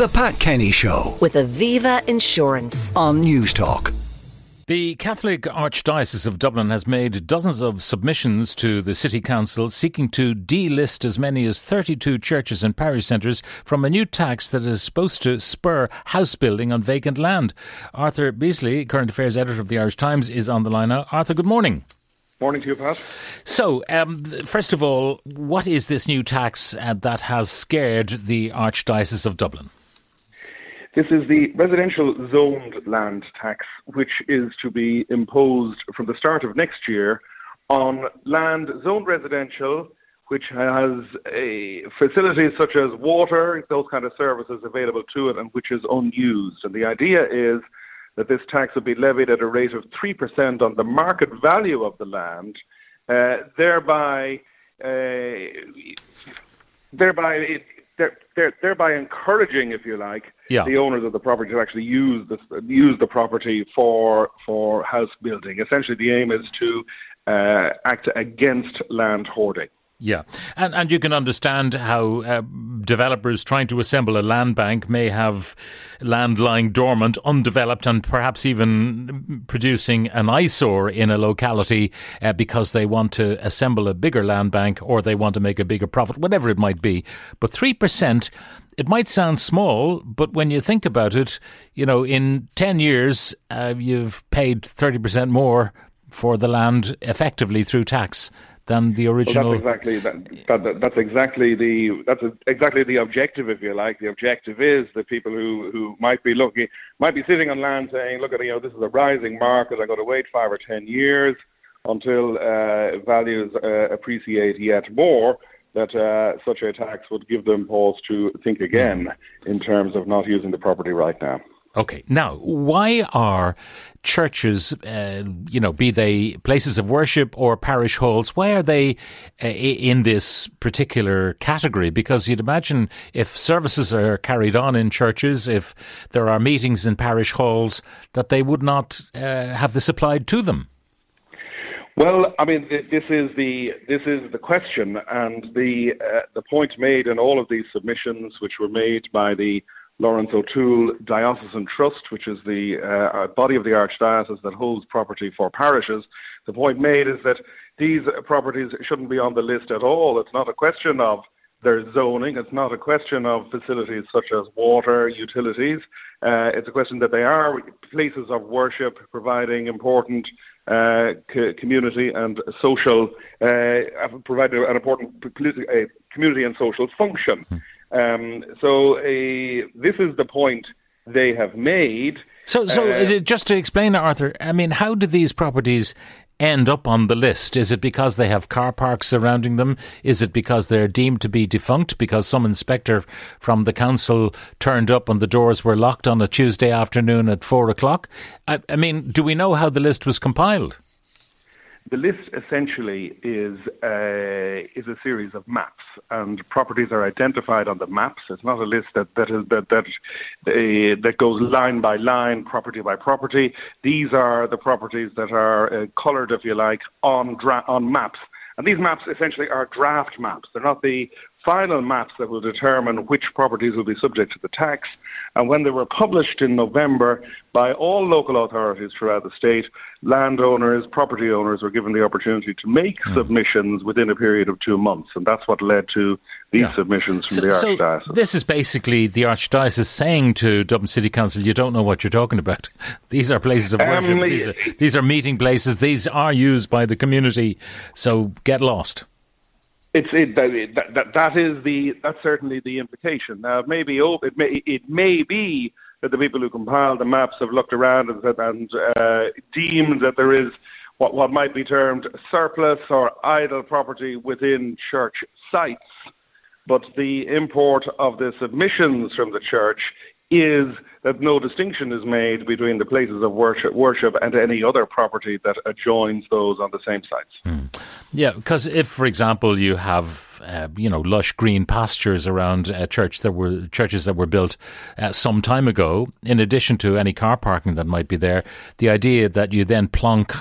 The Pat Kenny Show with Aviva Insurance. on Newstalk. The Catholic Archdiocese of Dublin has made dozens of submissions to the City Council seeking to delist as many as 32 churches and parish centres from a new tax that is supposed to spur house building on vacant land. Arthur Beesley, current affairs editor of the Irish Times, is on the line now. Arthur, good morning. Morning to you, Pat. So, um, first of all, what is this new tax uh, that has scared the Archdiocese of Dublin? This is the residential zoned land tax, which is to be imposed from the start of next year on land zoned residential, which has a facilities such as water, those kind of services available to it, and which is unused. And the idea is that this tax will be levied at a rate of 3% on the market value of the land, uh, thereby, uh, thereby, it, there- there- thereby encouraging, if you like, Yeah. the owners of the property to actually use the use the property for for house building. Essentially, the aim is to uh, act against land hoarding. Yeah, and and you can understand how uh, developers trying to assemble a land bank may have land lying dormant, undeveloped, and perhaps even producing an eyesore in a locality uh, because they want to assemble a bigger land bank or they want to make a bigger profit, whatever it might be. But three percent. It might sound small, but when you think about it, you know, in 10 years, uh, you've paid 30% more for the land effectively through tax than the Well, original. that's exactly that, that, that, that's exactly the that's exactly the objective, if you like. The objective is that people who, who might be looking might be sitting on land saying, "Look at you know this is a rising market. I'm going to wait five or ten years until uh, values uh, appreciate yet more." That uh, such a tax would give them pause to think again in terms of not using the property right now. Okay. Now, why are churches, uh, you know, be they places of worship or parish halls, why are they uh, in this particular category? Because you'd imagine if services are carried on in churches, if there are meetings in parish halls, that they would not uh, have this applied to them. Well, I mean, this is the this is the question, and the uh, the point made in all of these submissions, which were made by the Lawrence O'Toole Diocesan Trust, which is the uh, body of the archdiocese that holds property for parishes. The point made is that these properties shouldn't be on the list at all. It's not a question of their zoning. It's not a question of facilities such as water, utilities. Uh, it's a question that they are places of worship, providing important uh, co- community and social, uh, provide an important politi- uh, community and social function. Um, so uh, this is the point they have made. So, so uh, just to explain, Arthur, I mean, how do these properties end up on the list? Is it because they have car parks surrounding them? Is it because they're deemed to be defunct because some inspector from the council turned up and the doors were locked on a Tuesday afternoon at four o'clock? I, I mean, do we know how the list was compiled? The list essentially is uh, is a series of maps, and properties are identified on the maps. It's not a list that that is that that uh, that goes line by line, property by property. These are the properties that are uh, coloured, if you like, on dra- on maps. And these maps essentially are draft maps. They're not the final maps that will determine which properties will be subject to the tax. And when they were published in November by all local authorities throughout the state, landowners, property owners were given the opportunity to make submissions within a period of two months. And that's what led to these Yeah. submissions from So, the so this is basically the Archdiocese saying to Dublin City Council, "You don't know what you're talking about. These are places of worship. Um, these, are, these are meeting places. These are used by the community. So get lost." It's it, that, that that is the that's certainly the implication. Now, it may be oh, it may it may be that the people who compiled the maps have looked around and and uh, deemed that there is what what might be termed surplus or idle property within church sites. But the import of the submissions from the church is that no distinction is made between the places of worship, worship and any other property that adjoins those on the same sites. Yeah, because if, for example, you have uh, you know lush green pastures around a church that were churches that were built uh, some time ago, in addition to any car parking that might be there, the idea that you then plonk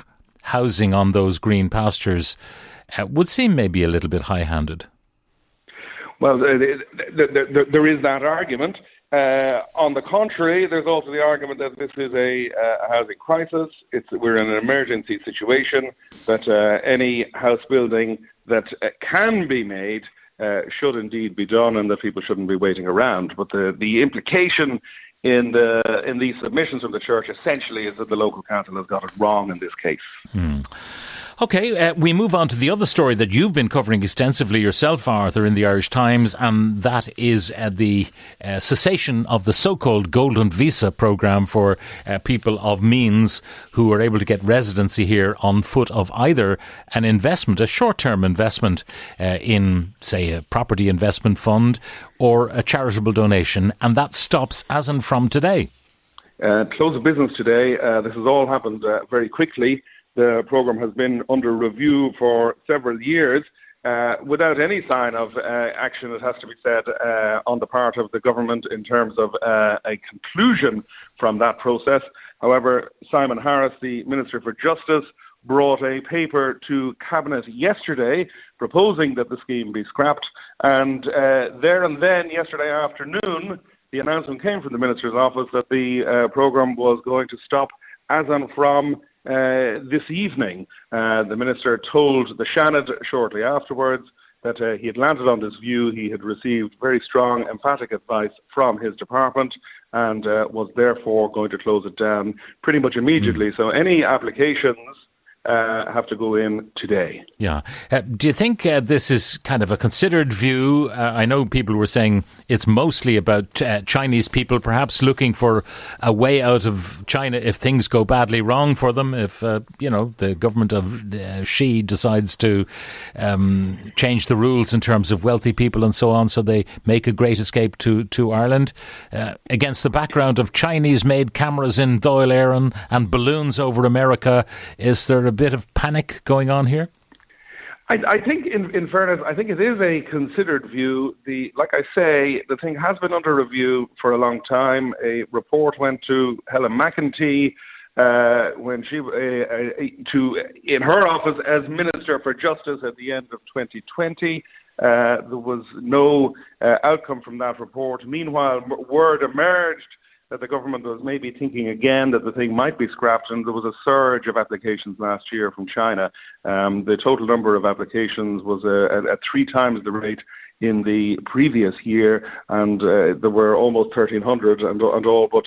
housing on those green pastures uh, would seem maybe a little bit high-handed. Well, there, is that argument. Uh, on the contrary, there's also the argument that this is a uh, housing crisis. It's, we're in an emergency situation, that uh, any house building that uh, can be made uh, should indeed be done and that people shouldn't be waiting around. But the, the implication in the in these submissions from the church essentially is that the local council has got it wrong in this case. Hmm. Okay, uh, we move on to the other story that you've been covering extensively yourself, Arthur, in the Irish Times, and that is uh, the uh, cessation of the so-called Golden Visa program for uh, people of means who are able to get residency here on foot of either an investment, a short-term investment uh, in, say, a property investment fund or a charitable donation, and that stops as and from today. Uh, close of business today. this has all happened very quickly. The program has been under review for several years. Uh, without any sign of uh, action, it has to be said, uh, on the part of the government in terms of uh, a conclusion from that process. However, Simon Harris, the Minister for Justice, brought a paper to Cabinet yesterday proposing that the scheme be scrapped. And uh, there and then, yesterday afternoon, the announcement came from the Minister's office that the uh, programme was going to stop as and from uh, this evening. Uh, the minister told the Seanad shortly afterwards that uh, he had landed on this view. He had received very strong, emphatic advice from his department and uh, was therefore going to close it down pretty much immediately. Mm. So any applications uh, have to go in today. Yeah. Uh, do you think uh, this is kind of a considered view? Uh, I know people were saying it's mostly about uh, Chinese people perhaps looking for a way out of China if things go badly wrong for them, if, uh, you know, the government of Xi decides to um, change the rules in terms of wealthy people and so on, so they make a great escape to, to Ireland. against the background of Chinese made cameras in Dáil Éireann and balloons over America, is there a bit of panic going on here? I, I think, in, in, fairness, I think it is a considered view. The, like I say, the thing has been under review for a long time. A report went to Helen McEntee uh, when she uh, uh, to in her office as Minister for Justice at the end of 2020. Uh, there was no uh, outcome from that report. Meanwhile, word emerged that the government was maybe thinking again that the thing might be scrapped, and there was a surge of applications last year from China. Um, the total number of applications was uh, at, three times the rate in the previous year, and uh, there were almost 1,300, and, and all but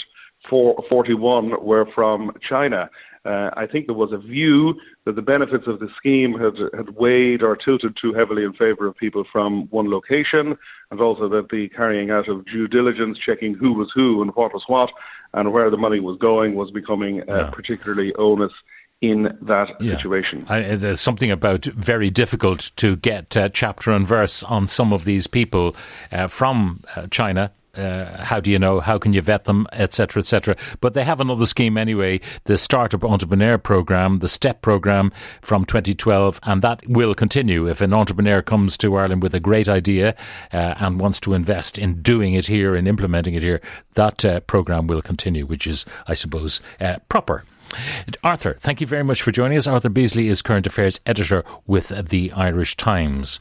four, 41 were from China. Uh, I think there was a view that the benefits of the scheme had, had weighed or tilted too heavily in favour of people from one location, and also that the carrying out of due diligence, checking who was who and what was what, and where the money was going, was becoming uh, yeah. particularly onus in that yeah. situation. I, there's something about very difficult to get uh, chapter and verse on some of these people uh, from uh, China uh, how do you know? How can you vet them, etc., etc. But they have another scheme anyway, the Startup Entrepreneur Program, the STEP program from 2012, and that will continue. If an entrepreneur comes to Ireland with a great idea uh, and wants to invest in doing it here and implementing it here, that uh, program will continue, which is, I suppose, uh, proper. Arthur, thank you very much for joining us. Arthur Beesley is current affairs editor with the Irish Times.